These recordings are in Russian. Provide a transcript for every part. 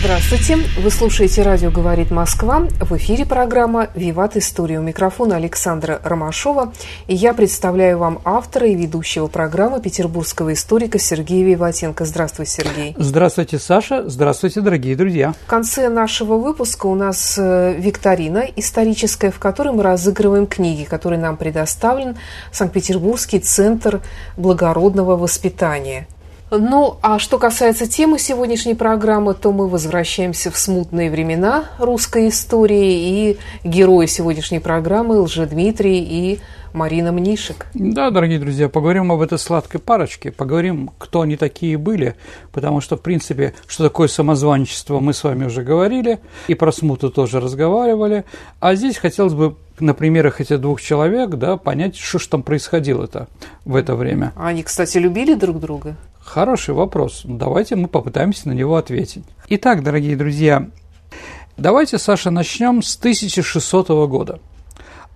Здравствуйте! Вы слушаете «Радио говорит Москва». В эфире программа «Виват История». У микрофона Александра Ромашова. И я представляю вам автора и ведущего программы петербургского историка Сергея Виватенко. Здравствуй, Сергей. Здравствуйте, Саша. Здравствуйте, дорогие друзья. В конце нашего выпуска у нас э, викторина историческая, в которой мы разыгрываем книги, которые нам предоставлен Санкт-Петербургский центр благородного воспитания – ну, а что касается темы сегодняшней программы, то мы возвращаемся в смутные времена русской истории, и герои сегодняшней программы Лжедмитрий и Марина Мнишек. Да, дорогие друзья, поговорим об этой сладкой парочке, поговорим, кто они такие были, потому что, в принципе, что такое самозванчество, мы с вами уже говорили, и про смуту тоже разговаривали, а здесь хотелось бы на примерах этих двух человек, да, понять, что же там происходило-то в это время. Они, кстати, любили друг друга? Хороший вопрос. Давайте мы попытаемся на него ответить. Итак, дорогие друзья, давайте, Саша, начнем с 1600 года.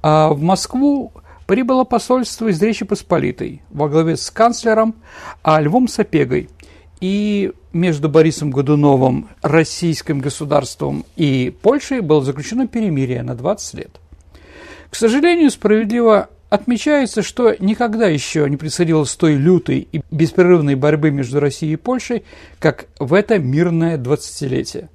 А в Москву прибыло посольство из Речи Посполитой во главе с канцлером Львом Сапегой. И между Борисом Годуновым, российским государством и Польшей было заключено перемирие на 20 лет. К сожалению, справедливо Отмечается, что никогда еще не происходило той лютой и беспрерывной борьбы между Россией и Польшей, как в это мирное двадцатилетие.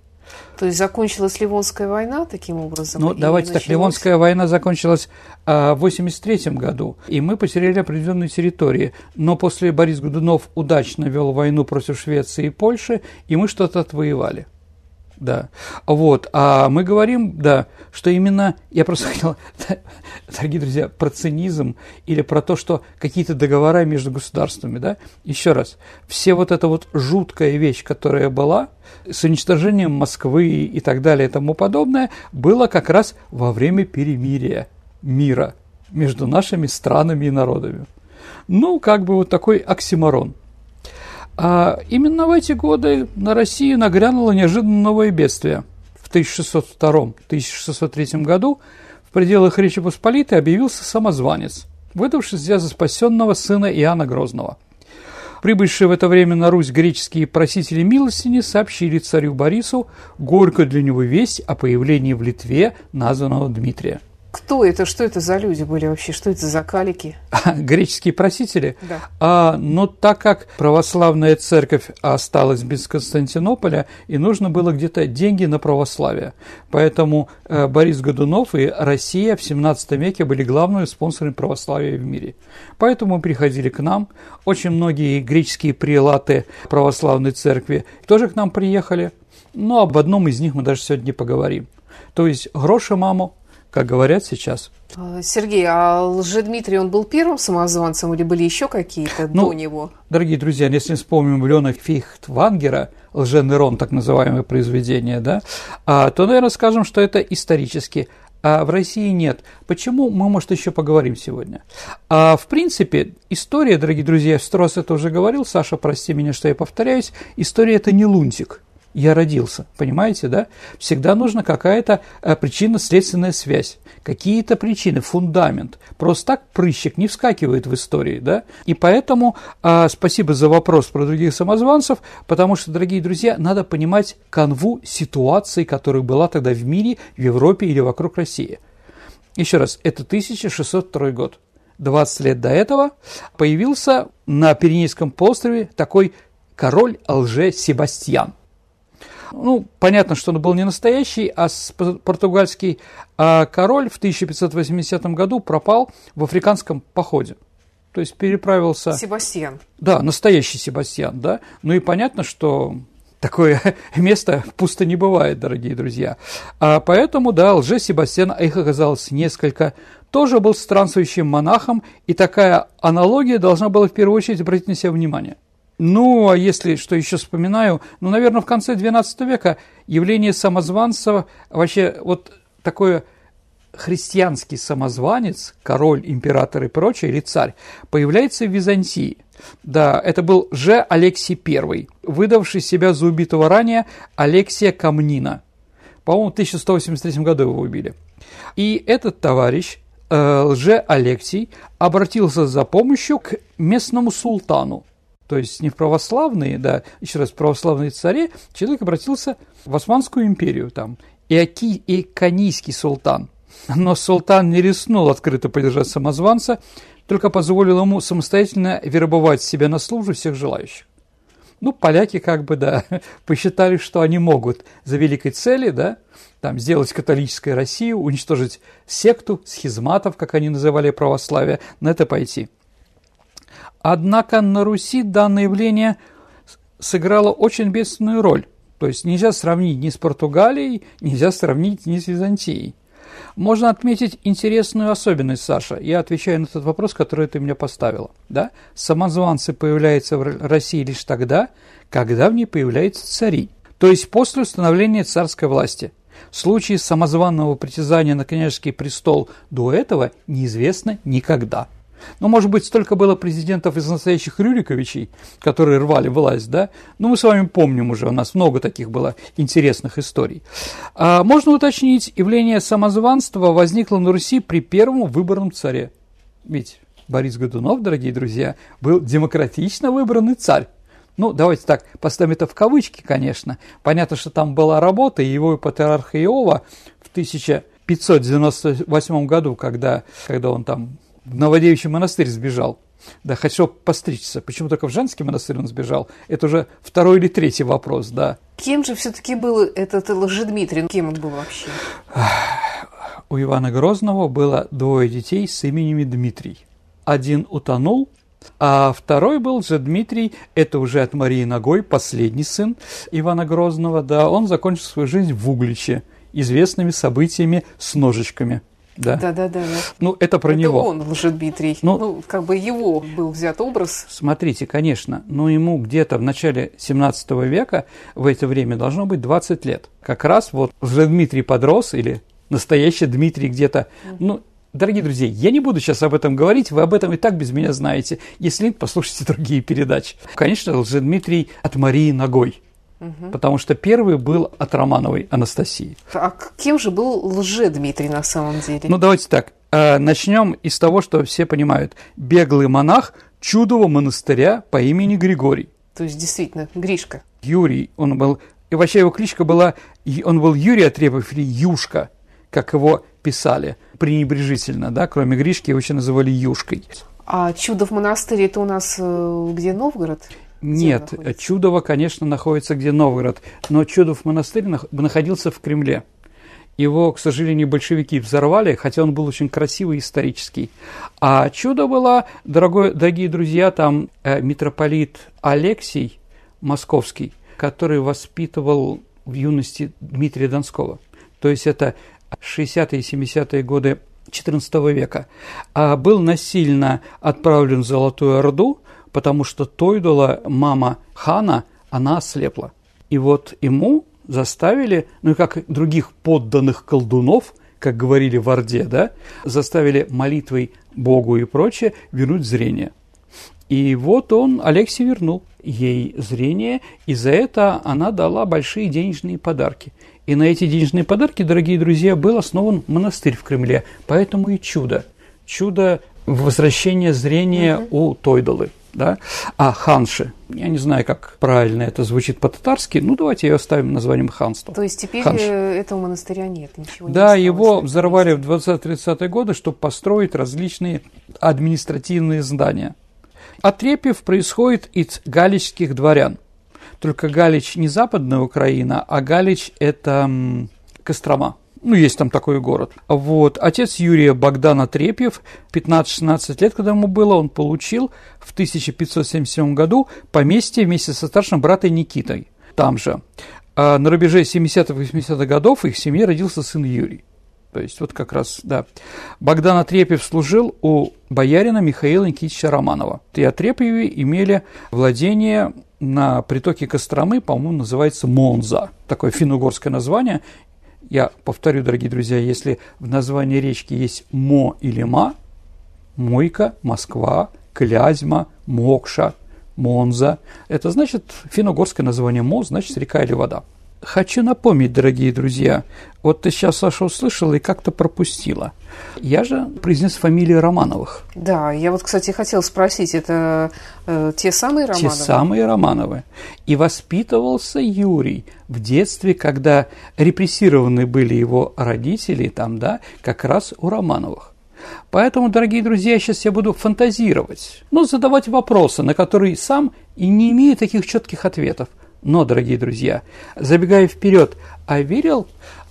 То есть закончилась Ливонская война таким образом? Ну, давайте началось... так, Ливонская война закончилась а, в 1983 году, и мы потеряли определенные территории. Но после Борис Годунов удачно вел войну против Швеции и Польши, и мы что-то отвоевали. Да. Вот. А мы говорим, да, что именно, я просто хотел, дорогие друзья, про цинизм или про то, что какие-то договора между государствами, да, еще раз, все вот эта вот жуткая вещь, которая была, с уничтожением Москвы и так далее и тому подобное, было как раз во время перемирия мира между нашими странами и народами. Ну, как бы вот такой оксиморон – а именно в эти годы на Россию нагрянуло неожиданно новое бедствие. В 1602-1603 году в пределах Речи Посполитой объявился самозванец, выдавшийся за спасенного сына Иоанна Грозного. Прибывшие в это время на Русь греческие просители милостини сообщили царю Борису горькую для него весть о появлении в Литве названного Дмитрия. Кто это? Что это за люди были вообще? Что это за калики? Греческие просители? Да. А, но так как православная церковь осталась без Константинополя, и нужно было где-то деньги на православие. Поэтому э, Борис Годунов и Россия в 17 веке были главными спонсорами православия в мире. Поэтому приходили к нам. Очень многие греческие прилаты православной церкви тоже к нам приехали. Но об одном из них мы даже сегодня поговорим. То есть Гроша маму как говорят сейчас. А, Сергей, а Лжедмитрий, он был первым самозванцем или были еще какие-то ну, до него? Дорогие друзья, если вспомним Лена Фихтвангера, Лженерон, так называемое произведение, да, а, то, наверное, скажем, что это исторически. А в России нет. Почему? Мы, может, еще поговорим сегодня. А в принципе, история, дорогие друзья, сто раз это уже говорил, Саша, прости меня, что я повторяюсь, история – это не лунтик я родился. Понимаете, да? Всегда нужна какая-то э, причинно-следственная связь, какие-то причины, фундамент. Просто так прыщик не вскакивает в истории, да? И поэтому э, спасибо за вопрос про других самозванцев, потому что, дорогие друзья, надо понимать канву ситуации, которая была тогда в мире, в Европе или вокруг России. Еще раз, это 1602 год. 20 лет до этого появился на Пиренейском полуострове такой король Алже-Себастьян. Ну, понятно, что он был не настоящий, а португальский а король в 1580 году пропал в африканском походе. То есть переправился... Себастьян. Да, настоящий Себастьян, да. Ну и понятно, что такое место пусто не бывает, дорогие друзья. А поэтому, да, лже-Себастьян, их оказалось несколько, тоже был странствующим монахом, и такая аналогия должна была в первую очередь обратить на себя внимание. Ну, а если, что еще вспоминаю, ну, наверное, в конце XII века явление самозванца, вообще вот такое христианский самозванец, король, император и прочее, или царь, появляется в Византии. Да, это был же Алексий I, выдавший себя за убитого ранее Алексия Камнина. По-моему, в 1183 году его убили. И этот товарищ, э, лже Алексий, обратился за помощью к местному султану. То есть не в православные, да, еще раз, в православные цари, человек обратился в Османскую империю, там, Иоки, Иконийский султан. Но султан не рискнул открыто поддержать самозванца, только позволил ему самостоятельно вербовать себя на службу всех желающих. Ну, поляки как бы, да, посчитали, что они могут за великой цели, да, там, сделать католическую Россию, уничтожить секту, схизматов, как они называли православие, на это пойти. Однако на Руси данное явление сыграло очень бедственную роль. То есть нельзя сравнить ни с Португалией, нельзя сравнить ни с Византией. Можно отметить интересную особенность, Саша. Я отвечаю на этот вопрос, который ты мне поставила. Да? Самозванцы появляются в России лишь тогда, когда в ней появляются цари. То есть после установления царской власти. Случаи самозванного притязания на княжеский престол до этого неизвестно никогда. Ну, может быть, столько было президентов из настоящих Рюриковичей, которые рвали власть, да? Ну, мы с вами помним уже, у нас много таких было интересных историй. А, можно уточнить, явление самозванства возникло на Руси при первом выборном царе. Ведь Борис Годунов, дорогие друзья, был демократично выбранный царь. Ну, давайте так, поставим это в кавычки, конечно. Понятно, что там была работа, и его патриарха Иова в 1598 году, когда, когда он там Новодевичий монастырь сбежал. Да, хотел постричься. Почему только в женский монастырь он сбежал? Это уже второй или третий вопрос, да. Кем же все-таки был этот Лжедмитрий? Кем он был вообще? У Ивана Грозного было двое детей с именем Дмитрий. Один утонул, а второй был же Дмитрий, это уже от Марии Ногой, последний сын Ивана Грозного, да, он закончил свою жизнь в Угличе, известными событиями с ножичками – да? Да, да, да. Ну, это про это него. он, Лжедмитрий. Ну, ну, как бы его был взят образ. Смотрите, конечно, но ему где-то в начале 17 века, в это время должно быть 20 лет. Как раз вот Лжедмитрий подрос, или настоящий Дмитрий где-то, ну, Дорогие друзья, я не буду сейчас об этом говорить, вы об этом и так без меня знаете. Если нет, послушайте другие передачи. Конечно, Лжедмитрий от Марии ногой. Угу. Потому что первый был от Романовой Анастасии. А кем же был лже-Дмитрий на самом деле? Ну, давайте так. Э, начнем из того, что все понимают. Беглый монах чудового монастыря по имени Григорий. То есть, действительно, Гришка. Юрий, он был... И вообще его кличка была... Он был Юрий Отрепов или Юшка, как его писали пренебрежительно, да, кроме Гришки его еще называли Юшкой. А чудо в монастыре это у нас э, где Новгород? Нет, Чудово, конечно, находится где Новгород, но Чудов монастырь находился в Кремле. Его, к сожалению, большевики взорвали, хотя он был очень красивый исторический. А чудо было, дорогой, дорогие друзья, там э, митрополит Алексий Московский, который воспитывал в юности Дмитрия Донского. То есть это 60-е и 70-е годы XIV века. А был насильно отправлен в Золотую Орду, потому что Тойдула, мама хана, она ослепла. И вот ему заставили, ну и как других подданных колдунов, как говорили в Орде, да, заставили молитвой Богу и прочее вернуть зрение. И вот он, Алексей, вернул ей зрение, и за это она дала большие денежные подарки. И на эти денежные подарки, дорогие друзья, был основан монастырь в Кремле. Поэтому и чудо. Чудо возвращения зрения угу. у Тойдолы да, а ханши. Я не знаю, как правильно это звучит по-татарски, ну давайте ее оставим названием ханства. То есть теперь Ханш. Э, этого монастыря нет, ничего Да, не его взорвали в 20-30-е годы, чтобы построить различные административные здания. Отрепьев происходит из галичских дворян. Только Галич не западная Украина, а Галич – это Кострома. Ну, есть там такой город. Вот. Отец Юрия Богдана Трепьев, 15-16 лет, когда ему было, он получил в 1577 году поместье вместе со старшим братом Никитой. Там же. А на рубеже 70-80-х годов их семье родился сын Юрий. То есть вот как раз, да. Богдан Отрепьев служил у боярина Михаила Никитича Романова. И Отрепьевы имели владение на притоке Костромы, по-моему, называется Монза. Такое финно-угорское название. Я повторю, дорогие друзья, если в названии речки есть Мо или Ма, Мойка, Москва, Клязьма, Мокша, Монза. Это значит финно-угорское название Мо, значит река или вода. Хочу напомнить, дорогие друзья, вот ты сейчас, Саша, услышала и как-то пропустила. Я же произнес фамилию Романовых. Да, я вот, кстати, хотел спросить, это э, те самые Романовы? Те самые Романовы. И воспитывался Юрий в детстве, когда репрессированы были его родители, там, да, как раз у Романовых. Поэтому, дорогие друзья, сейчас я буду фантазировать, ну, задавать вопросы, на которые сам и не имею таких четких ответов. Но, дорогие друзья, забегая вперед, а верил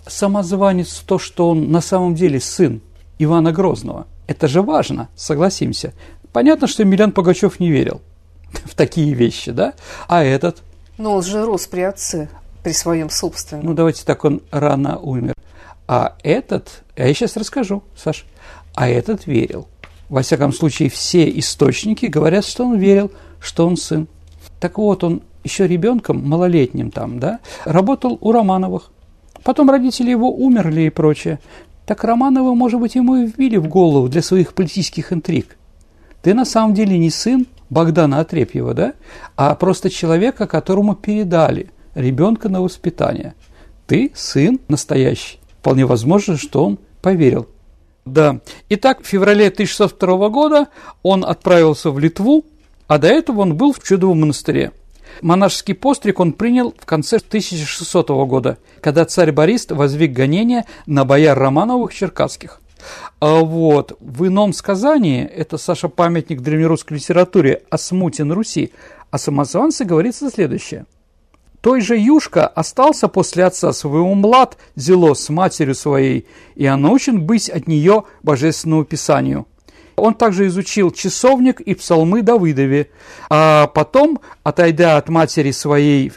самозванец в то, что он на самом деле сын Ивана Грозного? Это же важно, согласимся. Понятно, что Емельян Пугачев не верил в такие вещи, да? А этот? Но он же рос при отце, при своем собственном. Ну, давайте так, он рано умер. А этот, я сейчас расскажу, Саш, а этот верил. Во всяком случае, все источники говорят, что он верил, что он сын. Так вот, он еще ребенком, малолетним там, да, работал у Романовых. Потом родители его умерли и прочее. Так Романовы, может быть, ему и вбили в голову для своих политических интриг. Ты на самом деле не сын Богдана Отрепьева, да, а просто человека, которому передали ребенка на воспитание. Ты сын настоящий. Вполне возможно, что он поверил. Да. Итак, в феврале 1602 года он отправился в Литву, а до этого он был в Чудовом монастыре. Монашеский постриг он принял в конце 1600 года, когда царь Борис возвиг гонения на бояр Романовых черкасских. А вот в ином сказании, это, Саша, памятник древнерусской литературе о смуте на Руси, о самозванце говорится следующее. Той же Юшка остался после отца своего млад, зело с матерью своей, и научен быть от нее божественному писанию – он также изучил часовник и псалмы Давыдове, а потом, отойдя от матери своей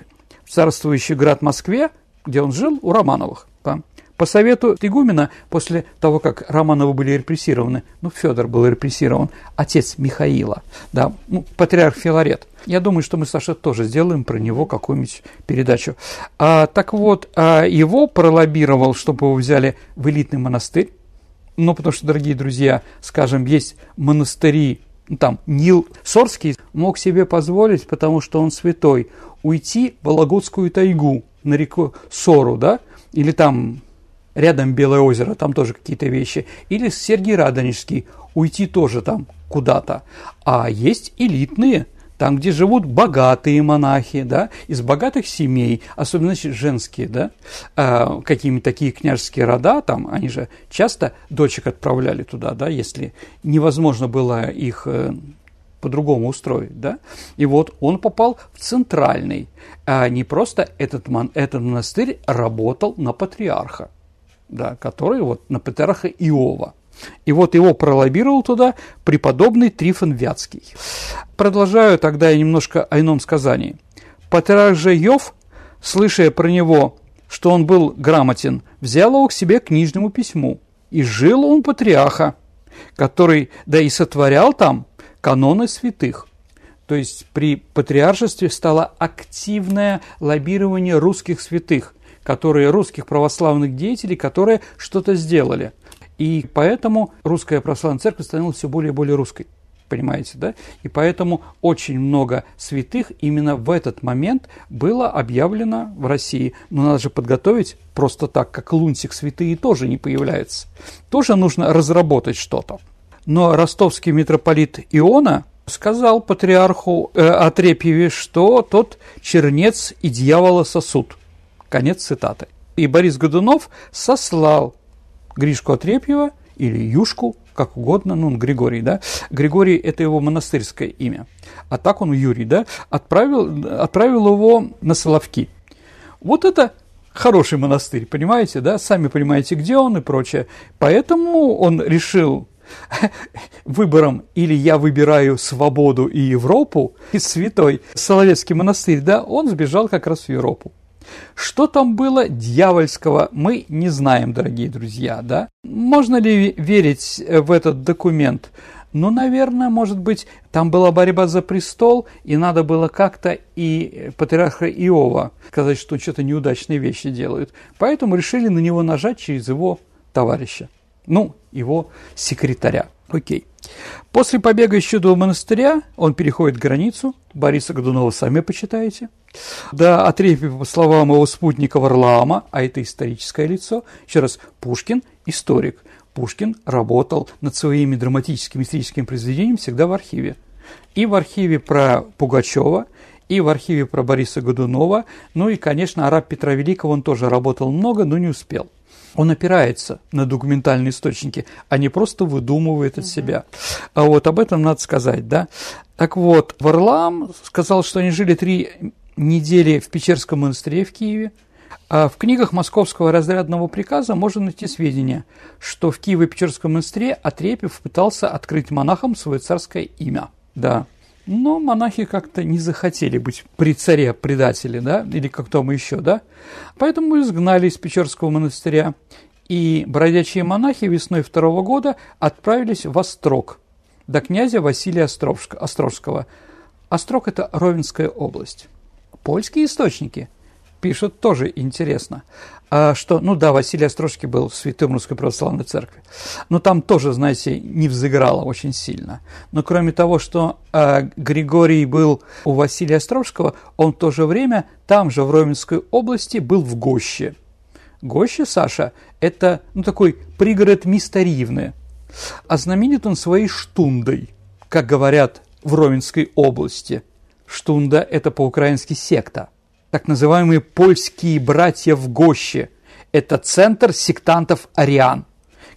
в царствующий град Москве, где он жил, у Романовых. Да. По совету игумена, после того, как Романовы были репрессированы, ну, Федор был репрессирован, отец Михаила, да, ну, патриарх Филарет. Я думаю, что мы, Саша, тоже сделаем про него какую-нибудь передачу. А, так вот, а его пролоббировал, чтобы его взяли в элитный монастырь, ну, потому что, дорогие друзья, скажем, есть монастыри, ну, там, Нил Сорский мог себе позволить, потому что он святой, уйти в Вологодскую тайгу на реку Сору, да, или там рядом Белое озеро, там тоже какие-то вещи, или Сергий Радонежский, уйти тоже там куда-то. А есть элитные – там, где живут богатые монахи, да, из богатых семей, особенно значит, женские, да, э, какие-нибудь такие княжеские рода, там, они же часто дочек отправляли туда, да, если невозможно было их э, по-другому устроить, да, и вот он попал в центральный, а не просто этот, мон, этот монастырь работал на патриарха, да, который вот на патриарха Иова, и вот его пролоббировал туда преподобный Трифон Вятский. Продолжаю тогда я немножко о ином сказании. Патриарх же Йов, слышая про него, что он был грамотен, взял его к себе к книжному письму. И жил он патриарха, который, да и сотворял там каноны святых. То есть при патриаршестве стало активное лоббирование русских святых, которые русских православных деятелей, которые что-то сделали. И поэтому русская православная церковь становилась все более и более русской. Понимаете, да? И поэтому очень много святых именно в этот момент было объявлено в России. Но надо же подготовить просто так, как лунтик святые тоже не появляется. Тоже нужно разработать что-то. Но ростовский митрополит Иона сказал патриарху э, Отрепьеве, что тот чернец и дьявола сосуд. Конец цитаты. И Борис Годунов сослал Гришку Отрепьева или Юшку, как угодно, ну, Григорий, да, Григорий – это его монастырское имя, а так он Юрий, да, отправил, отправил его на Соловки. Вот это хороший монастырь, понимаете, да, сами понимаете, где он и прочее. Поэтому он решил выбором или я выбираю свободу и Европу, и святой Соловецкий монастырь, да, он сбежал как раз в Европу. Что там было дьявольского, мы не знаем, дорогие друзья, да? Можно ли верить в этот документ? Ну, наверное, может быть, там была борьба за престол, и надо было как-то и патриарха Иова сказать, что он что-то неудачные вещи делает. Поэтому решили на него нажать через его товарища, ну, его секретаря. Окей. После побега из Чудового монастыря он переходит границу, Бориса Годунова сами почитаете. Да, Отрепьев, по словам его спутника Варлаама, а это историческое лицо, еще раз, Пушкин – историк. Пушкин работал над своими драматическими историческими произведениями всегда в архиве. И в архиве про Пугачева, и в архиве про Бориса Годунова, ну и, конечно, араб Петра Великого он тоже работал много, но не успел. Он опирается на документальные источники, а не просто выдумывает от себя. А вот об этом надо сказать, да. Так вот, Варлам сказал, что они жили три недели в Печерском монастыре в Киеве, а в книгах Московского разрядного приказа можно найти сведения, что в Киево-Печерском монастыре Отрепьев пытался открыть монахам свое царское имя. Да. Но монахи как-то не захотели быть при царе предатели, да, или как там еще, да. Поэтому изгнали из Печерского монастыря. И бродячие монахи весной второго года отправились в Острог, до князя Василия Острожского. Острог – это Ровенская область. Польские источники – пишут тоже интересно, а что, ну да, Василий Острожский был святым Русской Православной Церкви, но там тоже, знаете, не взыграло очень сильно. Но кроме того, что э, Григорий был у Василия Острожского, он в то же время там же, в Роменской области, был в Гоще. Гоще, Саша, это ну, такой пригород Мисторивны, а знаменит он своей штундой, как говорят в Роменской области. Штунда – это по-украински секта – так называемые польские братья в Гоще. Это центр сектантов Ариан,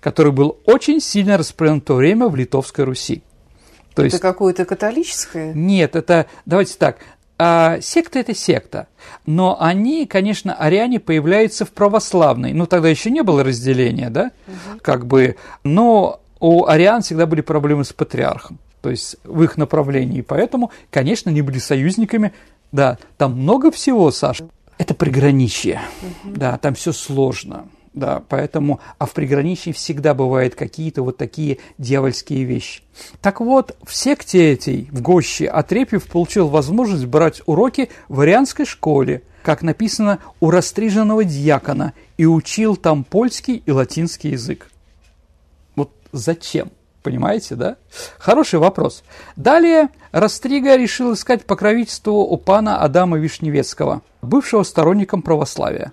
который был очень сильно распространен в то время в Литовской Руси. То это какое-то католическое? Нет, это, давайте так, а, секта – это секта, но они, конечно, ариане появляются в православной, ну, тогда еще не было разделения, да, угу. как бы, но у ариан всегда были проблемы с патриархом, то есть в их направлении, поэтому, конечно, они были союзниками да, там много всего, Саша. Это приграничье. Угу. Да, там все сложно. Да, поэтому, а в приграничье всегда бывают какие-то вот такие дьявольские вещи. Так вот, в секте этой, в Гоще, Отрепьев получил возможность брать уроки в арианской школе, как написано, у растриженного дьякона, и учил там польский и латинский язык. Вот зачем? Понимаете, да? Хороший вопрос. Далее Растрига решил искать покровительство у пана Адама Вишневецкого, бывшего сторонником православия.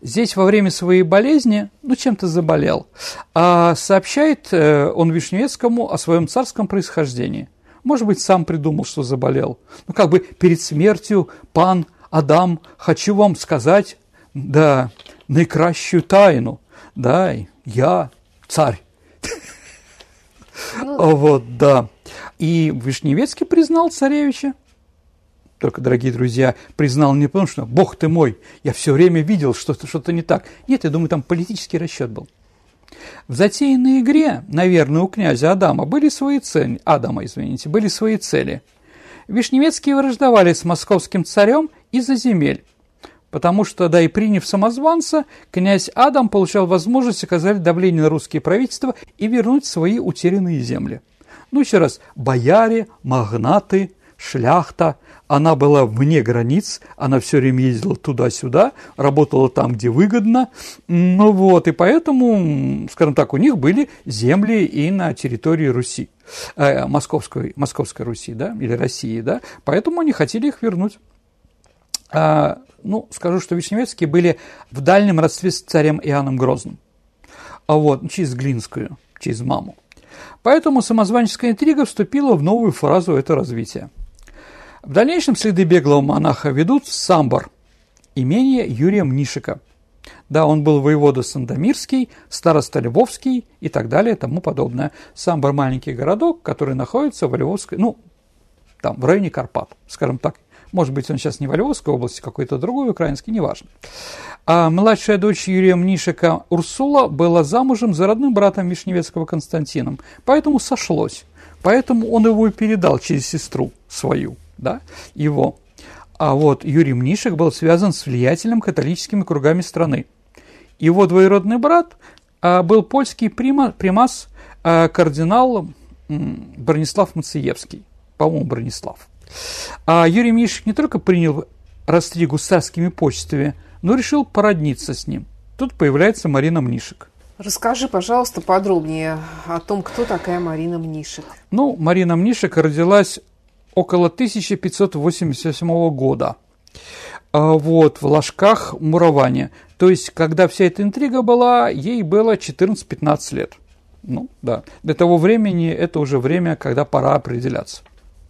Здесь во время своей болезни, ну, чем-то заболел, а сообщает э, он Вишневецкому о своем царском происхождении. Может быть, сам придумал, что заболел. Ну, как бы перед смертью пан Адам, хочу вам сказать, да, наикращую тайну, да, я царь. Ну, вот, да. И Вишневецкий признал царевича. Только, дорогие друзья, признал не потому, что «Бог ты мой, я все время видел, что что-то не так». Нет, я думаю, там политический расчет был. В затеянной игре, наверное, у князя Адама были свои цели, Адама, извините, были свои цели. Вишневецкие враждовали с московским царем из-за земель, потому что, да и приняв самозванца, князь Адам получал возможность оказать давление на русские правительства и вернуть свои утерянные земли. Ну, еще раз, бояре, магнаты, шляхта, она была вне границ, она все время ездила туда-сюда, работала там, где выгодно, ну вот, и поэтому, скажем так, у них были земли и на территории Руси, э, Московской, Московской Руси, да, или России, да, поэтому они хотели их вернуть. А, ну, скажу, что Вишневецкие были в дальнем родстве с царем Иоанном Грозным, а вот, через Глинскую, через маму. Поэтому самозванческая интрига вступила в новую фазу этого развития. В дальнейшем следы беглого монаха ведут в Самбор, имение Юрия Мнишика. Да, он был воевода Сандомирский, староста Львовский и так далее, тому подобное. Самбор – маленький городок, который находится в Львовской, ну, там, в районе Карпат, скажем так, может быть, он сейчас не во Львовской области, какой-то другой украинский, неважно. А младшая дочь Юрия Мнишика Урсула была замужем за родным братом Вишневецкого Константином, поэтому сошлось. Поэтому он его и передал через сестру свою, да, его. А вот Юрий Мнишек был связан с влиятельными католическими кругами страны. Его двоюродный брат а, был польский прима, примас а, кардинал Бронислав Мациевский, по-моему, Бронислав. А Юрий Мнишек не только принял Растригу с царскими почтами, но решил породниться с ним. Тут появляется Марина Мнишек. Расскажи, пожалуйста, подробнее о том, кто такая Марина Мнишек. Ну, Марина Мнишек родилась около 1588 года. А, вот, в Ложках Муроване. То есть, когда вся эта интрига была, ей было 14-15 лет. Ну, да. Для того времени это уже время, когда пора определяться.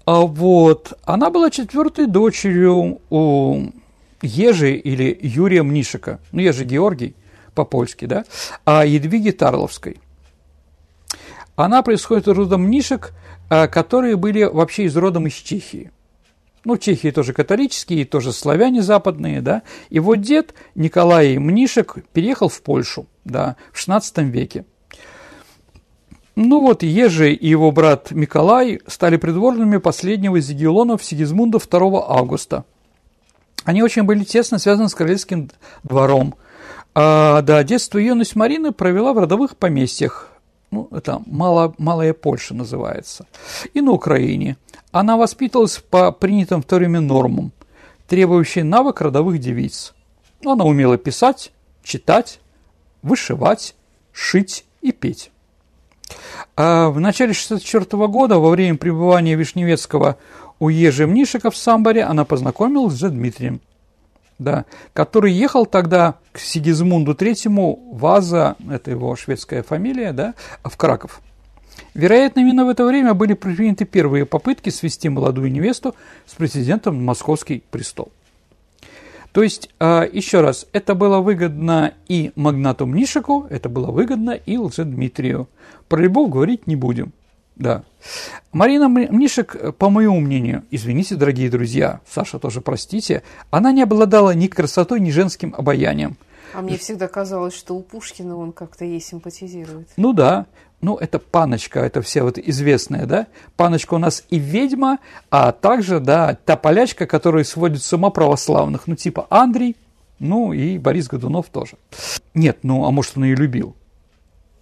А вот, она была четвертой дочерью у Ежи или Юрия Мнишика. Ну, Ежи Георгий по-польски, да, а Едвиги Тарловской. Она происходит из рода Мнишек, а, которые были вообще из родом из Чехии. Ну, Чехии тоже католические, тоже славяне западные, да. И вот дед Николай Мнишек переехал в Польшу, да, в XVI веке. Ну вот, Ежи и его брат Николай стали придворными последнего из Егелонов Сигизмунда 2 августа. Они очень были тесно связаны с королевским двором. А, да, детство и юность Марины провела в родовых поместьях. Ну, это Мало, Малая Польша называется. И на Украине. Она воспитывалась по принятым в то время нормам, требующим навык родовых девиц. Она умела писать, читать, вышивать, шить и петь. А в начале 1964 года, во время пребывания Вишневецкого у Ежи Мнишика в Самборе, она познакомилась с Дмитрием, да, который ехал тогда к Сигизмунду III Ваза, это его шведская фамилия, да, в Краков. Вероятно, именно в это время были предприняты первые попытки свести молодую невесту с президентом московский престол. То есть, а, еще раз, это было выгодно и магнату Мнишику, это было выгодно и Лжедмитрию. Про любовь говорить не будем. Да. Марина Мнишек, по моему мнению, извините, дорогие друзья, Саша тоже простите, она не обладала ни красотой, ни женским обаянием. А мне всегда казалось, что у Пушкина он как-то ей симпатизирует. Ну да, ну, это паночка, это все вот известная, да? Паночка у нас и ведьма, а также, да, та полячка, которая сводит с ума православных, ну, типа Андрей, ну, и Борис Годунов тоже. Нет, ну, а может, он ее любил?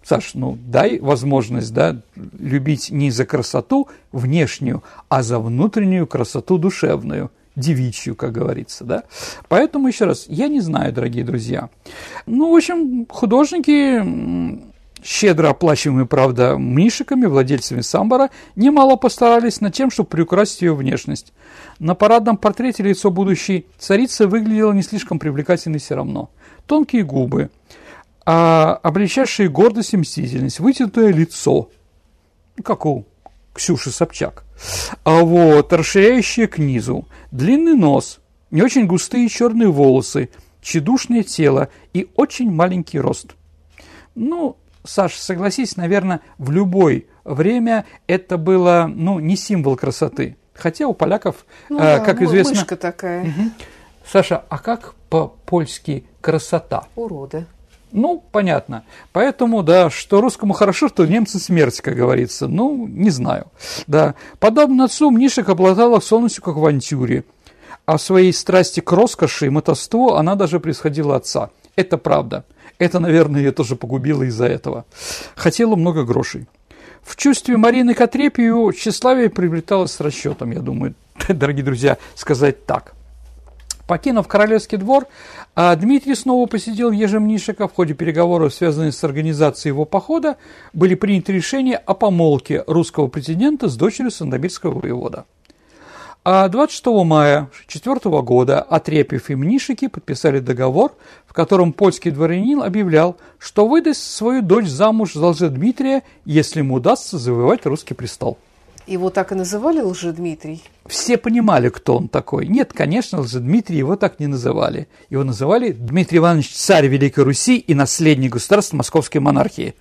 Саш, ну, дай возможность, да, любить не за красоту внешнюю, а за внутреннюю красоту душевную, девичью, как говорится, да. Поэтому, еще раз, я не знаю, дорогие друзья. Ну, в общем, художники щедро оплачиваемые, правда, мишиками, владельцами самбара, немало постарались над тем, чтобы приукрасить ее внешность. На парадном портрете лицо будущей царицы выглядело не слишком привлекательно все равно. Тонкие губы, а обличавшие гордость и мстительность, вытянутое лицо, как у Ксюши Собчак, а вот расширяющее к низу, длинный нос, не очень густые черные волосы, тщедушное тело и очень маленький рост. Ну, Саш, согласись, наверное, в любое время это было, ну, не символ красоты. Хотя у поляков, ну, э, да, как известно... Мышка такая. Угу. Саша, а как по-польски красота? Урода. Ну, понятно. Поэтому, да, что русскому хорошо, что немцы смерть, как говорится. Ну, не знаю. Да. Подобно отцу, Мнишек обладала солностью, как в авантюре. А в своей страсти к роскоши и мотовству она даже происходила отца. Это правда. Это, наверное, ее тоже погубило из-за этого. Хотела много грошей. В чувстве Марины Катрепию тщеславие приобреталось с расчетом, я думаю, дорогие друзья, сказать так. Покинув Королевский двор, а Дмитрий снова посетил Ежемнишика. В ходе переговоров, связанных с организацией его похода, были приняты решения о помолвке русского президента с дочерью Сандомирского воевода. А 26 мая 1904 года Отрепьев и Мнишики подписали договор, в котором польский дворянин объявлял, что выдаст свою дочь замуж за Лжедмитрия, если ему удастся завоевать русский престол. Его так и называли Лжедмитрий? Все понимали, кто он такой. Нет, конечно, Лжедмитрий его так не называли. Его называли Дмитрий Иванович царь Великой Руси и наследник государства Московской монархии.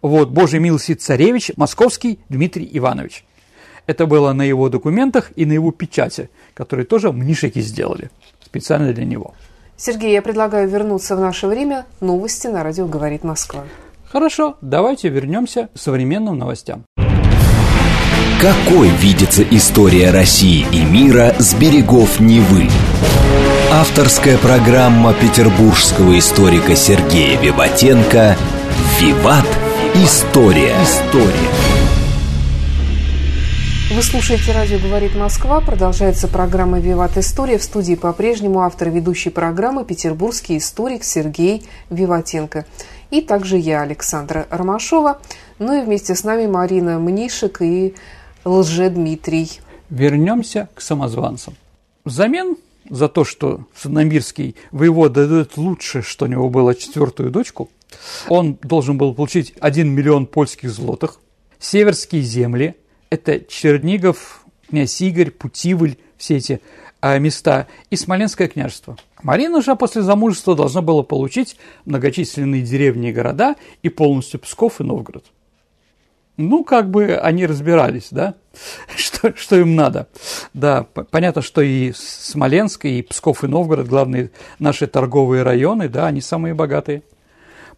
Вот, Божий милости царевич, Московский Дмитрий Иванович. Это было на его документах и на его печати, которые тоже мнишики сделали специально для него. Сергей, я предлагаю вернуться в наше время. Новости на радио «Говорит Москва». Хорошо, давайте вернемся к современным новостям. Какой видится история России и мира с берегов Невы? Авторская программа петербургского историка Сергея Виватенко «Виват. История». История. Вы слушаете «Радио говорит Москва». Продолжается программа «Виват История». В студии по-прежнему автор ведущей программы петербургский историк Сергей Виватенко. И также я, Александра Ромашова. Ну и вместе с нами Марина Мнишек и Лже-Дмитрий. Вернемся к самозванцам. Взамен за то, что Санамирский воевода дает лучше, что у него было четвертую дочку, он должен был получить 1 миллион польских злотых, северские земли, это Чернигов, князь Игорь, Путивль, все эти а, места, и Смоленское княжество. Марина же после замужества должна была получить многочисленные деревни и города и полностью Псков и Новгород. Ну, как бы они разбирались, да, что, что им надо. Да, понятно, что и Смоленск, и Псков, и Новгород, главные наши торговые районы, да, они самые богатые.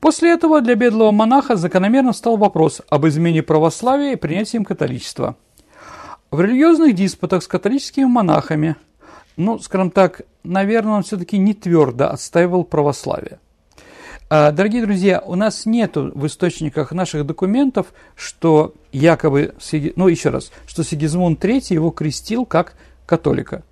После этого для бедлого монаха закономерно стал вопрос об измене православия и принятии им католичества. В религиозных диспутах с католическими монахами, ну, скажем так, наверное, он все-таки не твердо отстаивал православие. А, дорогие друзья, у нас нет в источниках наших документов, что якобы, ну еще раз, что Сигизмунд III его крестил как католика.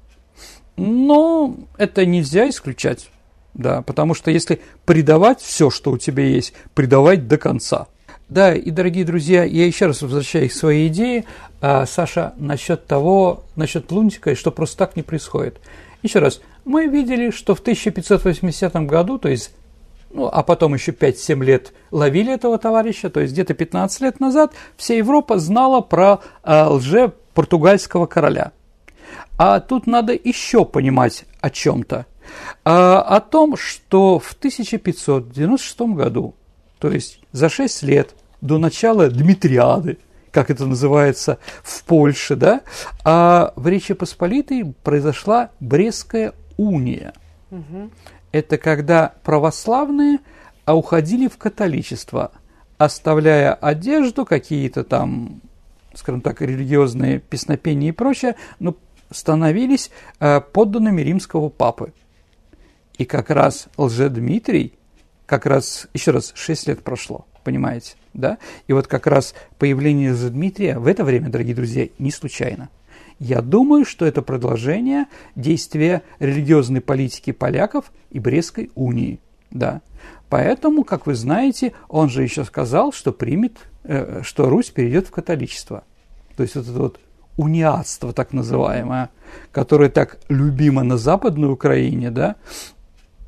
Но это нельзя исключать, да, потому что если предавать все, что у тебя есть, предавать до конца. Да, и, дорогие друзья, я еще раз возвращаюсь к своей идее, а, Саша, насчет того, насчет Лунтика, что просто так не происходит. Еще раз, мы видели, что в 1580 году, то есть ну, а потом еще 5-7 лет ловили этого товарища, то есть где-то 15 лет назад вся Европа знала про э, лже-португальского короля. А тут надо еще понимать о чем-то. А, о том, что в 1596 году, то есть за 6 лет до начала Дмитриады, как это называется в Польше, да, а в Речи Посполитой произошла Брестская уния. Угу это когда православные а уходили в католичество, оставляя одежду, какие-то там, скажем так, религиозные песнопения и прочее, но становились э, подданными римского папы. И как раз лжедмитрий, как раз, еще раз, 6 лет прошло, понимаете, да? И вот как раз появление лжедмитрия в это время, дорогие друзья, не случайно. Я думаю, что это продолжение действия религиозной политики поляков и Брестской унии. Да. Поэтому, как вы знаете, он же еще сказал, что примет, э, что Русь перейдет в католичество. То есть вот это вот униатство так называемое, которое так любимо на Западной Украине, да,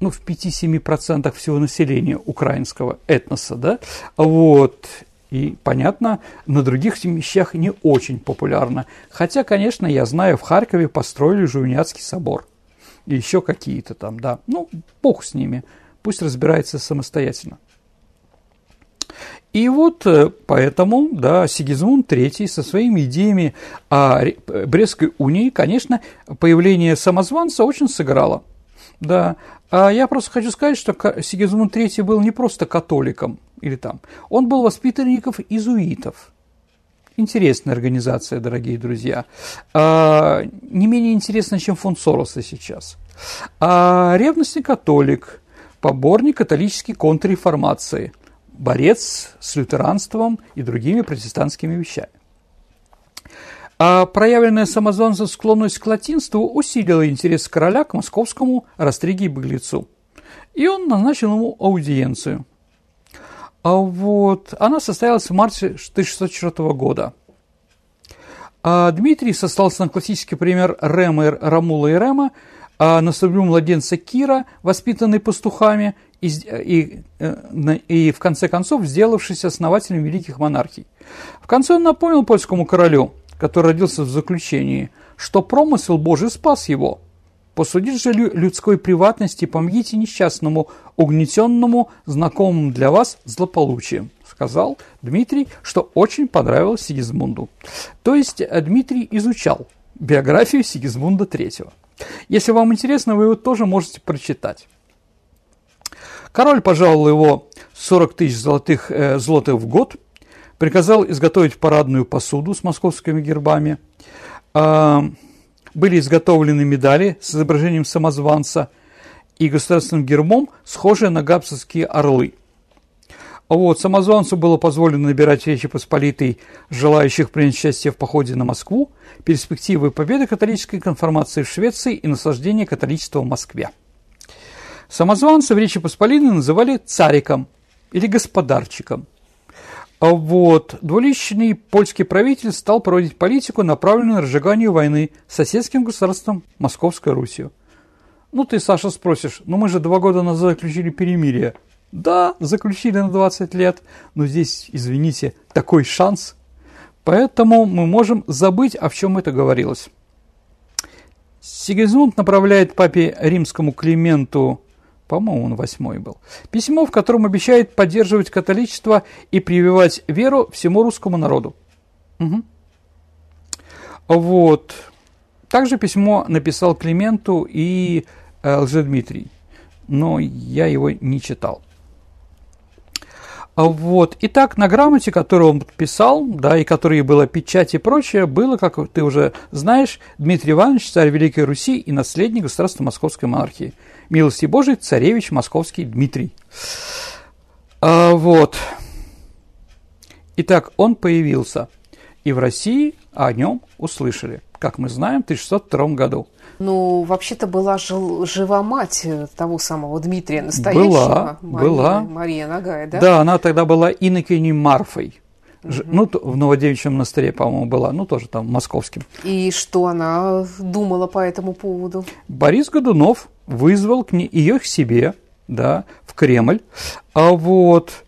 ну, в 5-7% всего населения украинского этноса, да, вот, и, понятно, на других вещах не очень популярно. Хотя, конечно, я знаю, в Харькове построили Жуйняцкий собор. И еще какие-то там, да. Ну, бог с ними. Пусть разбирается самостоятельно. И вот э, поэтому, да, Сигизмунд III со своими идеями о Брестской унии, конечно, появление самозванца очень сыграло. Да, а я просто хочу сказать, что Сигизмунд III был не просто католиком, или там. Он был воспитанников изуитов. Интересная организация, дорогие друзья. А, не менее интересная, чем фонд Сороса сейчас. А, ревностный католик, поборник католической контрреформации, борец с лютеранством и другими протестантскими вещами. А проявленная самозванцем склонность к латинству усилила интерес короля к московскому Растриге и. И он назначил ему аудиенцию – а вот, она состоялась в марте 1604 года. А Дмитрий сослался на классический пример Рема, Рамула и Рема, а на судьбу младенца Кира, воспитанный пастухами, и, и, э, и в конце концов сделавшийся основателем великих монархий. В конце он напомнил польскому королю, который родился в заключении, что промысел Божий спас его – Посудить же людской приватности, помогите несчастному, угнетенному, знакомому для вас злополучием, сказал Дмитрий, что очень понравилось Сигизмунду. То есть э, Дмитрий изучал биографию Сигизмунда III. Если вам интересно, вы его тоже можете прочитать. Король пожаловал его 40 тысяч золотых, э, злотых в год, приказал изготовить парадную посуду с московскими гербами. А, были изготовлены медали с изображением самозванца и государственным гербом, схожие на габсовские орлы. Вот, самозванцу было позволено набирать Речи Посполитой желающих принять участие в походе на Москву, перспективы победы католической конформации в Швеции и наслаждения католичества в Москве. Самозванца в Речи Посполитой называли цариком или господарчиком. А вот двуличный польский правитель стал проводить политику, направленную на разжигание войны с соседским государством Московской Русью. Ну, ты, Саша, спросишь, ну мы же два года назад заключили перемирие. Да, заключили на 20 лет, но здесь, извините, такой шанс. Поэтому мы можем забыть, о чем это говорилось. Сигизмунд направляет папе римскому Клименту по-моему, он восьмой был, письмо, в котором обещает поддерживать католичество и прививать веру всему русскому народу. Угу. Вот. Также письмо написал Клименту и э, Лжедмитрий, но я его не читал. Вот. Итак, на грамоте, которую он подписал, да, и которой была печать и прочее, было, как ты уже знаешь, Дмитрий Иванович, царь Великой Руси и наследник государства Московской монархии – милости Божией, царевич московский Дмитрий. А, вот. Итак, он появился, и в России о нем услышали, как мы знаем, в 1602 году. Ну, вообще-то была жил, жива мать того самого Дмитрия настоящего. Была, Мария, была. Мария Нагая, да? Да, она тогда была инокиней Марфой. Угу. Ну, в Новодевичьем монастыре, по-моему, была, ну, тоже там московским. И что она думала по этому поводу? Борис Годунов вызвал к ней, ее к себе, да, в Кремль. А вот,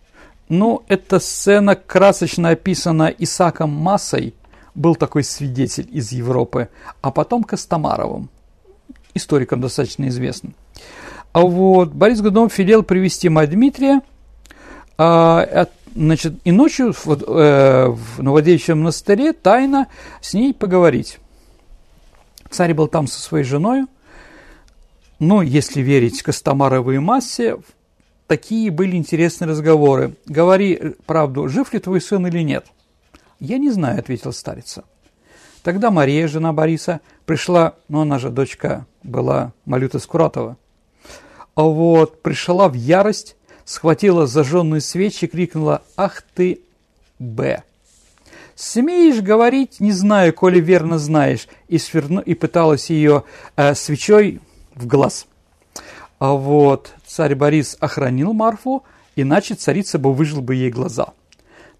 ну, эта сцена красочно описана Исаком Массой, был такой свидетель из Европы, а потом Костомаровым, историком достаточно известным. А вот Борис Годунов велел привести мать Дмитрия, а, значит, и ночью вот, э, в Новодевичьем монастыре тайно с ней поговорить. Царь был там со своей женой, но, если верить Костомаровой массе, такие были интересные разговоры. «Говори правду, жив ли твой сын или нет?» «Я не знаю», – ответил старица. Тогда Мария, жена Бориса, пришла, но она же дочка была Малюта Скуратова. А вот пришла в ярость, схватила зажженные свечи и крикнула «Ах ты, Б!» «Смеешь говорить, не знаю, коли верно знаешь», и, сверну, и пыталась ее э, свечой в глаз. А вот царь Борис охранил Марфу, иначе царица бы выжил бы ей глаза.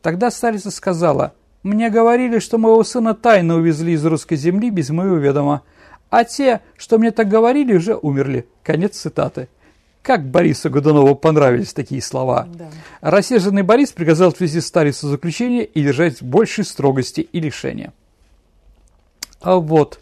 Тогда царица сказала, «Мне говорили, что моего сына тайно увезли из русской земли без моего ведома, а те, что мне так говорили, уже умерли». Конец цитаты. Как Борису Годунову понравились такие слова. Да. Рассерженный Борис приказал отвезти старицу заключение и держать большей строгости и лишения. А вот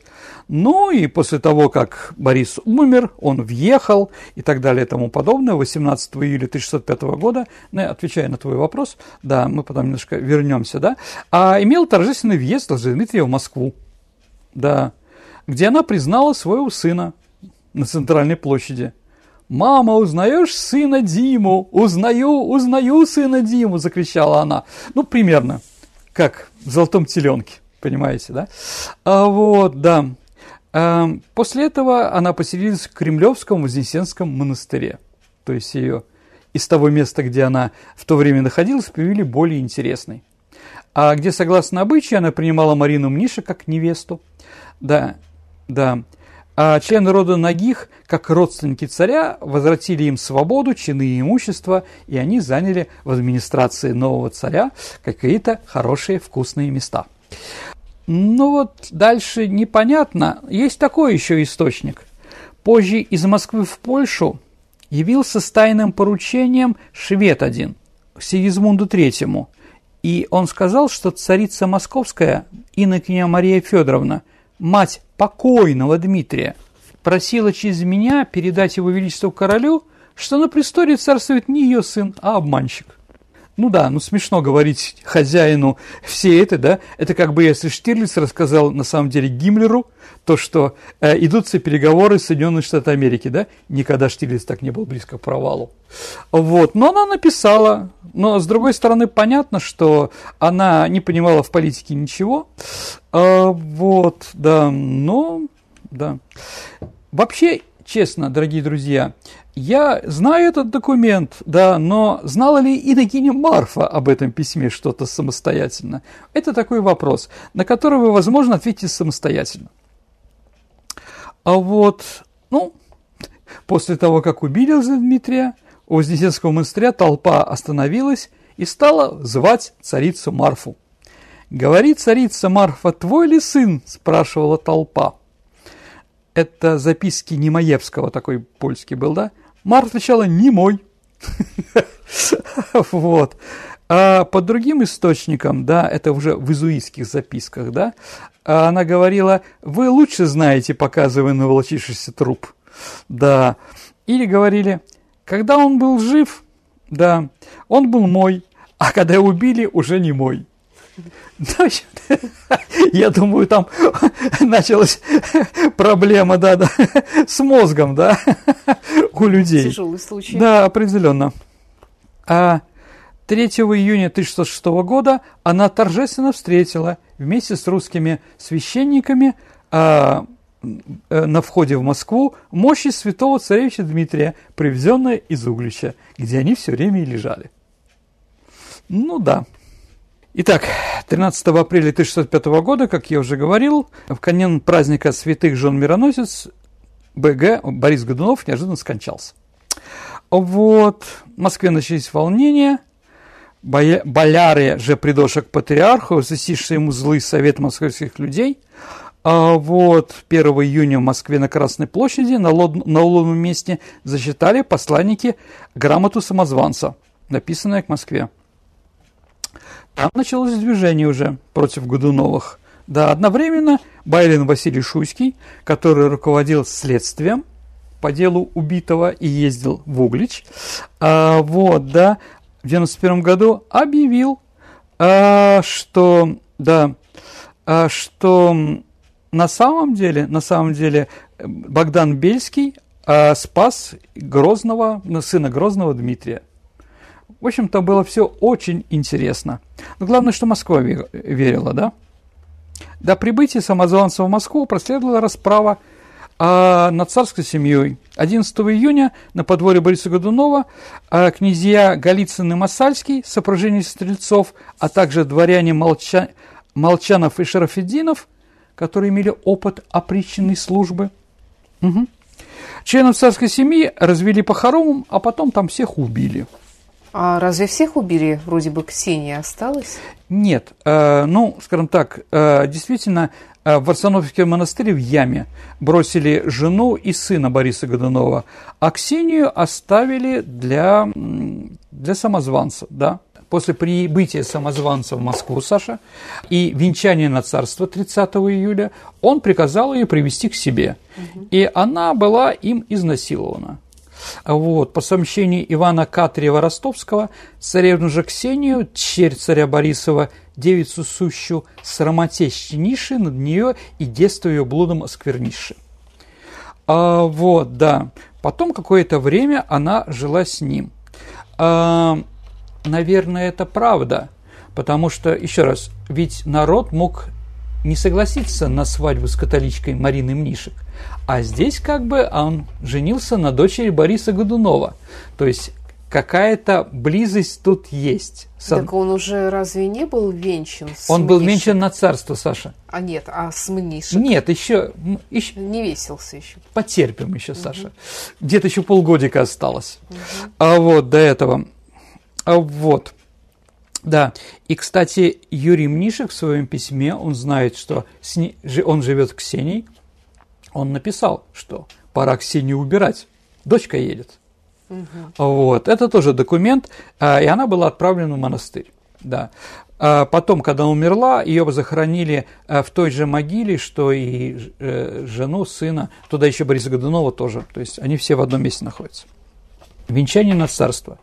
ну и после того, как Борис умер, он въехал и так далее и тому подобное, 18 июля 1605 года, ну, отвечая на твой вопрос, да, мы потом немножко вернемся, да, а имел торжественный въезд Дмитрия в Москву, да, где она признала своего сына на центральной площади. «Мама, узнаешь сына Диму? Узнаю, узнаю сына Диму!» – закричала она. Ну, примерно, как в «Золотом теленке», понимаете, да? А вот, да. Эм, после этого она поселилась в Кремлевском Вознесенском монастыре. То есть ее из того места, где она в то время находилась, привели более интересный. А где, согласно обычаю, она принимала Марину Мниша как невесту. Да, да. А члены рода Нагих, как родственники царя, возвратили им свободу, чины и имущество, и они заняли в администрации нового царя какие-то хорошие вкусные места. Ну вот дальше непонятно. Есть такой еще источник. Позже из Москвы в Польшу явился с тайным поручением швед один, Сигизмунду Третьему. И он сказал, что царица московская, инокиня Мария Федоровна, мать покойного Дмитрия, просила через меня передать его величеству королю, что на престоле царствует не ее сын, а обманщик. Ну да, ну смешно говорить хозяину все это, да, это как бы если Штирлиц рассказал на самом деле Гиммлеру то, что э, идутся переговоры с Соединенными Штатами Америки, да, никогда Штирлиц так не был близко к провалу. Вот, но она написала, но с другой стороны понятно, что она не понимала в политике ничего, э, вот, да, но, да. Вообще, честно, дорогие друзья, я знаю этот документ, да, но знала ли Иногиня Марфа об этом письме что-то самостоятельно? Это такой вопрос, на который вы, возможно, ответите самостоятельно. А вот, ну, после того, как убили Дмитрия, у Вознесенского монастыря толпа остановилась и стала звать царицу Марфу. «Говорит царица Марфа, твой ли сын?» – спрашивала толпа. Это записки Немаевского, такой польский был, да? Марта отвечала «не мой». Вот. А по другим источникам, да, это уже в изуитских записках, да, она говорила, вы лучше знаете, показывая на волочившийся труп. Да. Или говорили, когда он был жив, да, он был мой, а когда убили, уже не мой. Я думаю, там началась проблема, да, да, с мозгом, да, у людей. Тяжелый случай. Да, определенно. А 3 июня 1606 года она торжественно встретила вместе с русскими священниками а, э, на входе в Москву мощи святого царевича Дмитрия, привезенные из Углича, где они все время и лежали. Ну да, Итак, 13 апреля 1605 года, как я уже говорил, в канун праздника святых жен мироносец БГ Борис Годунов неожиданно скончался. Вот, в Москве начались волнения, боляры же придошли к патриарху, засишься ему злый совет московских людей. А вот 1 июня в Москве на Красной площади на, лод, на уловном месте зачитали посланники грамоту самозванца, написанную к Москве. Там началось движение уже против Годуновых. Да, одновременно Байлин Василий Шуйский, который руководил следствием по делу убитого и ездил в Углич, а, вот, да, в 91 году объявил, а, что, да, а, что на самом деле, на самом деле Богдан Бельский а, спас Грозного, сына Грозного Дмитрия. В общем-то, было все очень интересно. Но главное, что Москва верила, да? До прибытия самозванца в Москву проследовала расправа а, над царской семьей. 11 июня на подворье Бориса Годунова а, князья Голицын и Масальский, сопровождение стрельцов, а также дворяне Молча... Молчанов и Шарафеддинов, которые имели опыт оприченной службы, угу. членов царской семьи развели по хоромам, а потом там всех убили. А разве всех убили? Вроде бы Ксения осталась? Нет. Э, ну, скажем так, э, действительно, э, в Арсенофьевский монастырь в яме бросили жену и сына Бориса Годунова, а Ксению оставили для, для самозванца, да. После прибытия самозванца в Москву, Саша, и венчания на царство 30 июля, он приказал ее привести к себе. Угу. И она была им изнасилована. Вот, по сообщению Ивана Катрева Ростовского, царевну же Ксению, черь царя Борисова, девицу сущу, срамоте щениши над нее и детство ее блудом оскверниши. А, вот, да. Потом какое-то время она жила с ним. А, наверное, это правда, потому что, еще раз, ведь народ мог не согласиться на свадьбу с католичкой Мариной Мнишек. А здесь как бы он женился на дочери Бориса Годунова. То есть какая-то близость тут есть. Так он уже разве не был венчан с Он был венчан на царство, Саша. А нет, а с Мнишек? Нет, еще... еще... Не весился еще. Потерпим еще, угу. Саша. Где-то еще полгодика осталось. Угу. А вот до этого. А вот. Да, и, кстати, Юрий Мнишек в своем письме, он знает, что он живет с Ксенией, он написал, что пора Ксению убирать, дочка едет. Угу. Вот, это тоже документ, а, и она была отправлена в монастырь, да. А потом, когда умерла, ее захоронили а, в той же могиле, что и э, жену, сына, туда еще Бориса Годунова тоже, то есть они все в одном месте находятся. Венчание на царство.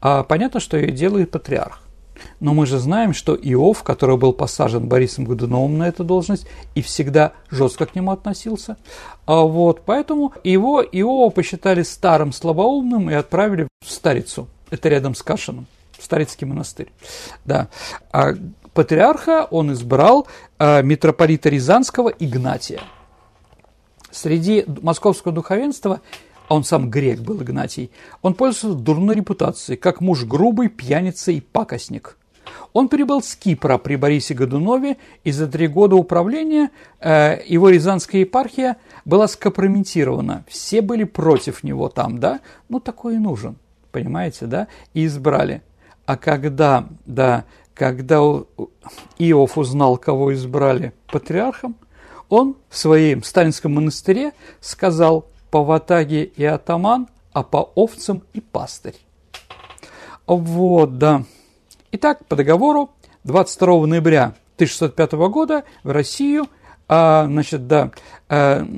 Понятно, что ее делает патриарх. Но мы же знаем, что Иов, который был посажен Борисом Годуновым на эту должность, и всегда жестко к нему относился. А вот поэтому его Иова посчитали старым слабоумным и отправили в Старицу. Это рядом с Кашином. Старицкий монастырь. Да. А патриарха он избрал э, митрополита Рязанского Игнатия. Среди московского духовенства он сам грек был Игнатий, он пользовался дурной репутацией, как муж грубый, пьяница и пакостник. Он прибыл с Кипра при Борисе Годунове, и за три года управления э, его Рязанская епархия была скомпрометирована. Все были против него там, да? Ну, такой и нужен, понимаете, да? И избрали. А когда, да, когда Иов узнал, кого избрали патриархом, он в своем сталинском монастыре сказал по ватаге и атаман, а по овцам и пастырь. Вот, да. Итак, по договору 22 ноября 1605 года в Россию, а, значит, да, а,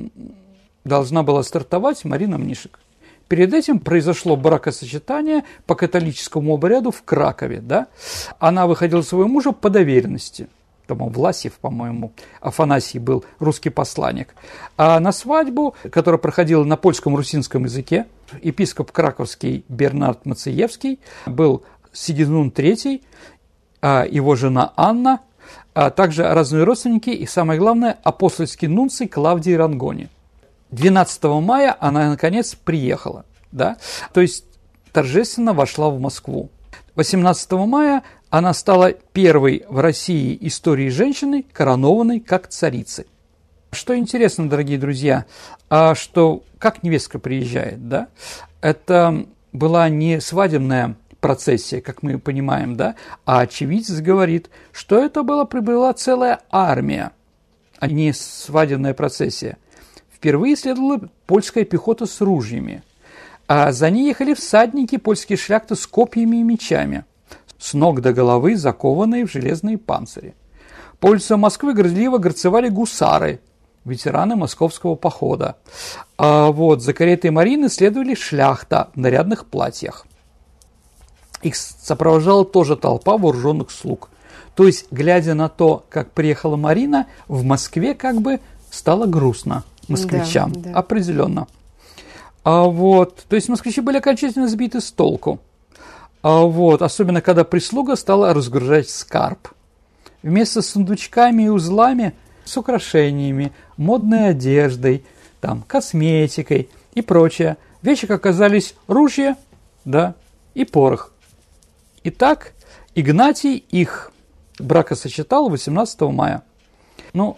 должна была стартовать Марина Мнишек. Перед этим произошло бракосочетание по католическому обряду в Кракове. Да? Она выходила своего мужа по доверенности. Там Власьев, по-моему, Афанасий был русский посланник. А на свадьбу, которая проходила на польском русинском языке, епископ краковский Бернард Мациевский был Сигизмунд III, а его жена Анна, а также разные родственники и, самое главное, апостольский нунций Клавдий Рангони – 12 мая она, наконец, приехала. Да? То есть торжественно вошла в Москву. 18 мая она стала первой в России истории женщины, коронованной как царицы. Что интересно, дорогие друзья, а что как невестка приезжает, да? Это была не свадебная процессия, как мы понимаем, да, а очевидец говорит, что это была прибыла целая армия, а не свадебная процессия – Впервые следовала польская пехота с ружьями, а за ней ехали всадники польские шляхты с копьями и мечами, с ног до головы закованные в железные панцири. По улицам Москвы грозливо горцевали гусары, ветераны московского похода. А вот за каретой Марины следовали шляхта в нарядных платьях. Их сопровождала тоже толпа вооруженных слуг. То есть, глядя на то, как приехала Марина, в Москве как бы стало грустно москвичам. Да, да. Определенно. А вот, то есть москвичи были окончательно сбиты с толку. А вот, особенно когда прислуга стала разгружать скарб. Вместо с сундучками и узлами с украшениями, модной одеждой, там, косметикой и прочее. Вещи оказались ружья, да, и порох. Итак, Игнатий их бракосочетал 18 мая. Ну,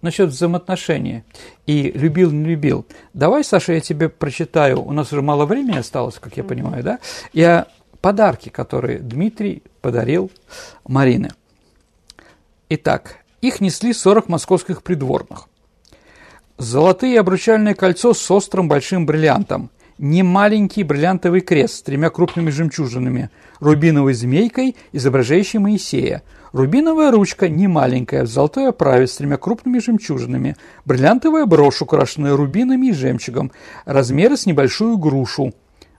насчет взаимоотношений и любил, не любил. Давай, Саша, я тебе прочитаю, у нас уже мало времени осталось, как я понимаю, да? Я подарки, которые Дмитрий подарил Марине. Итак, их несли 40 московских придворных. Золотые обручальное кольцо с острым большим бриллиантом, немаленький бриллиантовый крест с тремя крупными жемчужинами, рубиновой змейкой, изображающей Моисея – Рубиновая ручка не маленькая, в золотой оправе с тремя крупными жемчужинами, бриллиантовая брошь, украшенная рубинами и жемчугом, размеры с небольшую грушу,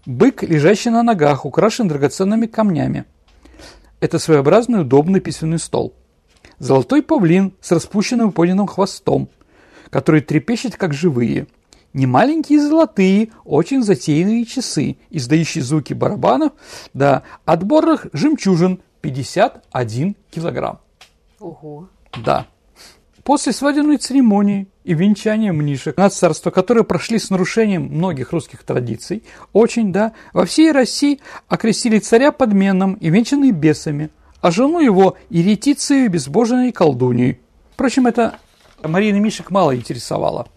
бык, лежащий на ногах, украшен драгоценными камнями. Это своеобразный удобный письменный стол. Золотой павлин с распущенным поднятым хвостом, который трепещет, как живые. Не маленькие золотые, очень затейные часы, издающие звуки барабанов, да, отборных жемчужин, 51 килограмм. Ого. Да. После свадебной церемонии и венчания мнишек на царство, которые прошли с нарушением многих русских традиций, очень, да, во всей России окрестили царя подменным и венчанный бесами, а жену его еретицей, безбожной колдуньей. Впрочем, это Марина Мишек мало интересовала.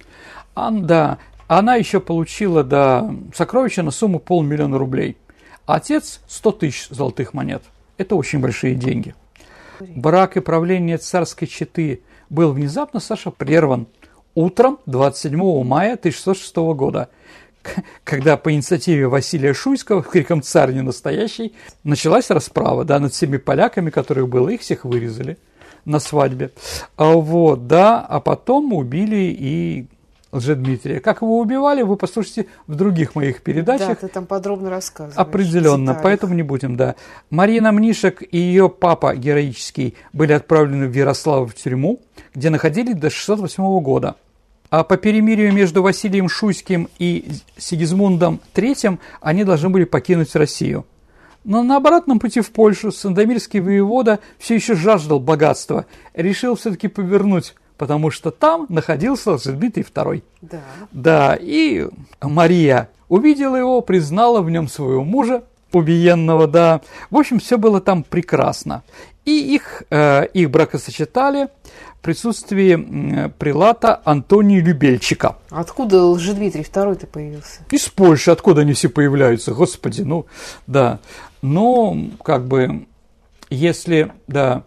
А, да, она еще получила да, сокровища на сумму полмиллиона рублей. А отец – 100 тысяч золотых монет – это очень большие деньги. Брак и правление царской четы был внезапно, Саша, прерван утром 27 мая 1606 года, когда по инициативе Василия Шуйского, криком «Царь не настоящий», началась расправа да, над всеми поляками, которых было, их всех вырезали на свадьбе. А вот, да, а потом убили и Лжедмитрия. Как его убивали, вы послушайте в других моих передачах. Да, ты там подробно рассказываешь. Определенно, поэтому не будем, да. Марина Мнишек и ее папа героический были отправлены в Ярослав в тюрьму, где находились до 608 года. А по перемирию между Василием Шуйским и Сигизмундом III они должны были покинуть Россию. Но на обратном пути в Польшу Сандомирский воевода все еще жаждал богатства, решил все-таки повернуть потому что там находился Дмитрий II. Да. Да, и Мария увидела его, признала в нем своего мужа, убиенного, да. В общем, все было там прекрасно. И их, э, их бракосочетали в присутствии э, прилата Антония Любельчика. Откуда Лжедмитрий II-то появился? Из Польши, откуда они все появляются, господи, ну, да. Но, как бы, если, да,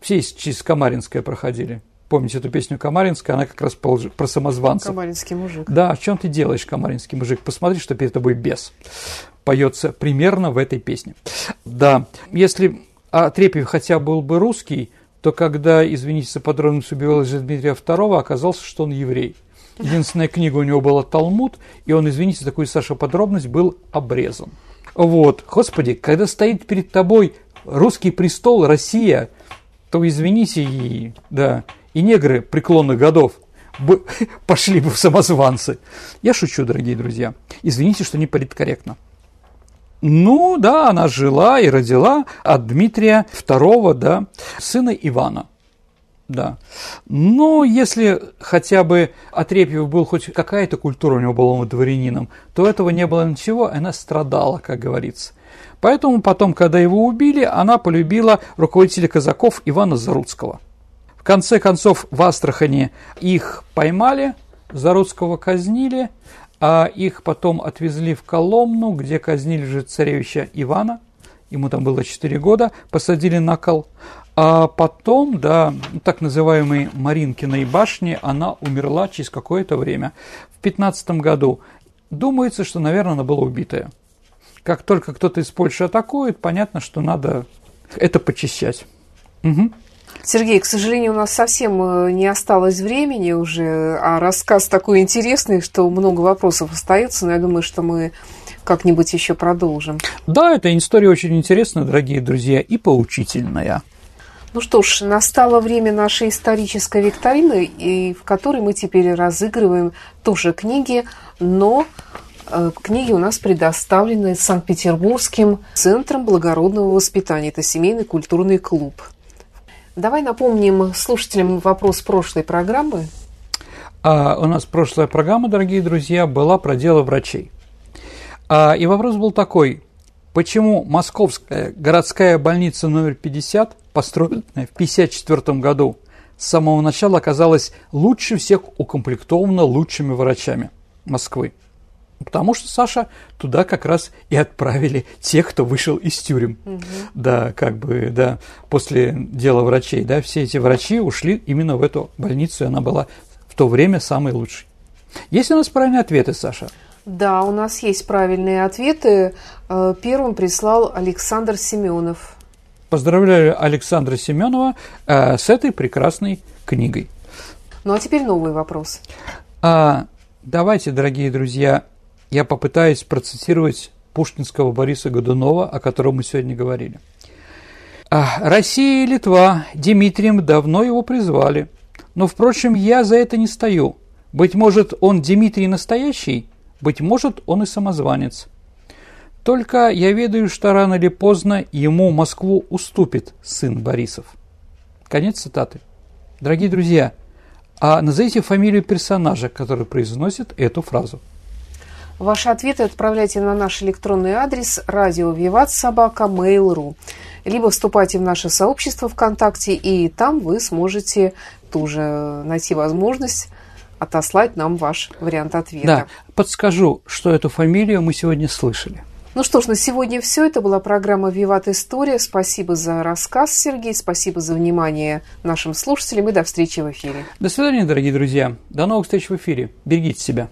все через Камаринское проходили. Помните эту песню Камаринская, она как раз про, самозванца. Камаринский мужик. Да, о чем ты делаешь, Камаринский мужик? Посмотри, что перед тобой бес. Поется примерно в этой песне. Да, если Отрепьев хотя был бы русский, то когда, извините за подробность, убивал Дмитрия II, оказалось, что он еврей. Единственная книга у него была Талмуд, и он, извините за такую, Саша, подробность, был обрезан. Вот, господи, когда стоит перед тобой русский престол, Россия, то извините, и, да, и негры преклонных годов бы, пошли бы в самозванцы. Я шучу, дорогие друзья. Извините, что не политкорректно. Ну, да, она жила и родила от Дмитрия II, да, сына Ивана. Да. Но если хотя бы Отрепьев был хоть какая-то культура у него была он дворянином, то этого не было ничего, она страдала, как говорится. Поэтому потом, когда его убили, она полюбила руководителя казаков Ивана Заруцкого – в конце концов, в Астрахани их поймали, Заруцкого казнили, а их потом отвезли в Коломну, где казнили же царевича Ивана, ему там было 4 года, посадили на кол. А потом, да, так называемой Маринкиной башни, она умерла через какое-то время. В 15 году. Думается, что, наверное, она была убитая. Как только кто-то из Польши атакует, понятно, что надо это почищать. Угу. Сергей, к сожалению, у нас совсем э, не осталось времени уже, а рассказ такой интересный, что много вопросов остается, но я думаю, что мы как-нибудь еще продолжим. Да, эта история очень интересная, дорогие друзья, и поучительная. Ну что ж, настало время нашей исторической викторины, и в которой мы теперь разыгрываем тоже книги, но э, книги у нас предоставлены Санкт-Петербургским центром благородного воспитания. Это семейный культурный клуб. Давай напомним слушателям вопрос прошлой программы. А у нас прошлая программа, дорогие друзья, была про дело врачей. А, и вопрос был такой. Почему Московская городская больница номер 50, построенная в 1954 году, с самого начала оказалась лучше всех укомплектована лучшими врачами Москвы? Потому что, Саша, туда как раз и отправили тех, кто вышел из тюрем. Угу. Да, как бы, да, после дела врачей, да, все эти врачи ушли именно в эту больницу, и она была в то время самой лучшей. Есть у нас правильные ответы, Саша? Да, у нас есть правильные ответы. Э, первым прислал Александр Семенов. Поздравляю Александра Семенова э, с этой прекрасной книгой. Ну а теперь новый вопрос. А, давайте, дорогие друзья, я попытаюсь процитировать пушкинского Бориса Годунова, о котором мы сегодня говорили. «А, «Россия и Литва Дмитрием давно его призвали, но, впрочем, я за это не стою. Быть может, он Дмитрий настоящий, быть может, он и самозванец. Только я ведаю, что рано или поздно ему Москву уступит сын Борисов». Конец цитаты. Дорогие друзья, а назовите фамилию персонажа, который произносит эту фразу – Ваши ответы отправляйте на наш электронный адрес радио Виват Собака Mail.ru либо вступайте в наше сообщество ВКонтакте, и там вы сможете тоже найти возможность отослать нам ваш вариант ответа. Да, подскажу, что эту фамилию мы сегодня слышали. Ну что ж, на сегодня все. Это была программа «Виват История». Спасибо за рассказ, Сергей. Спасибо за внимание нашим слушателям. И до встречи в эфире. До свидания, дорогие друзья. До новых встреч в эфире. Берегите себя.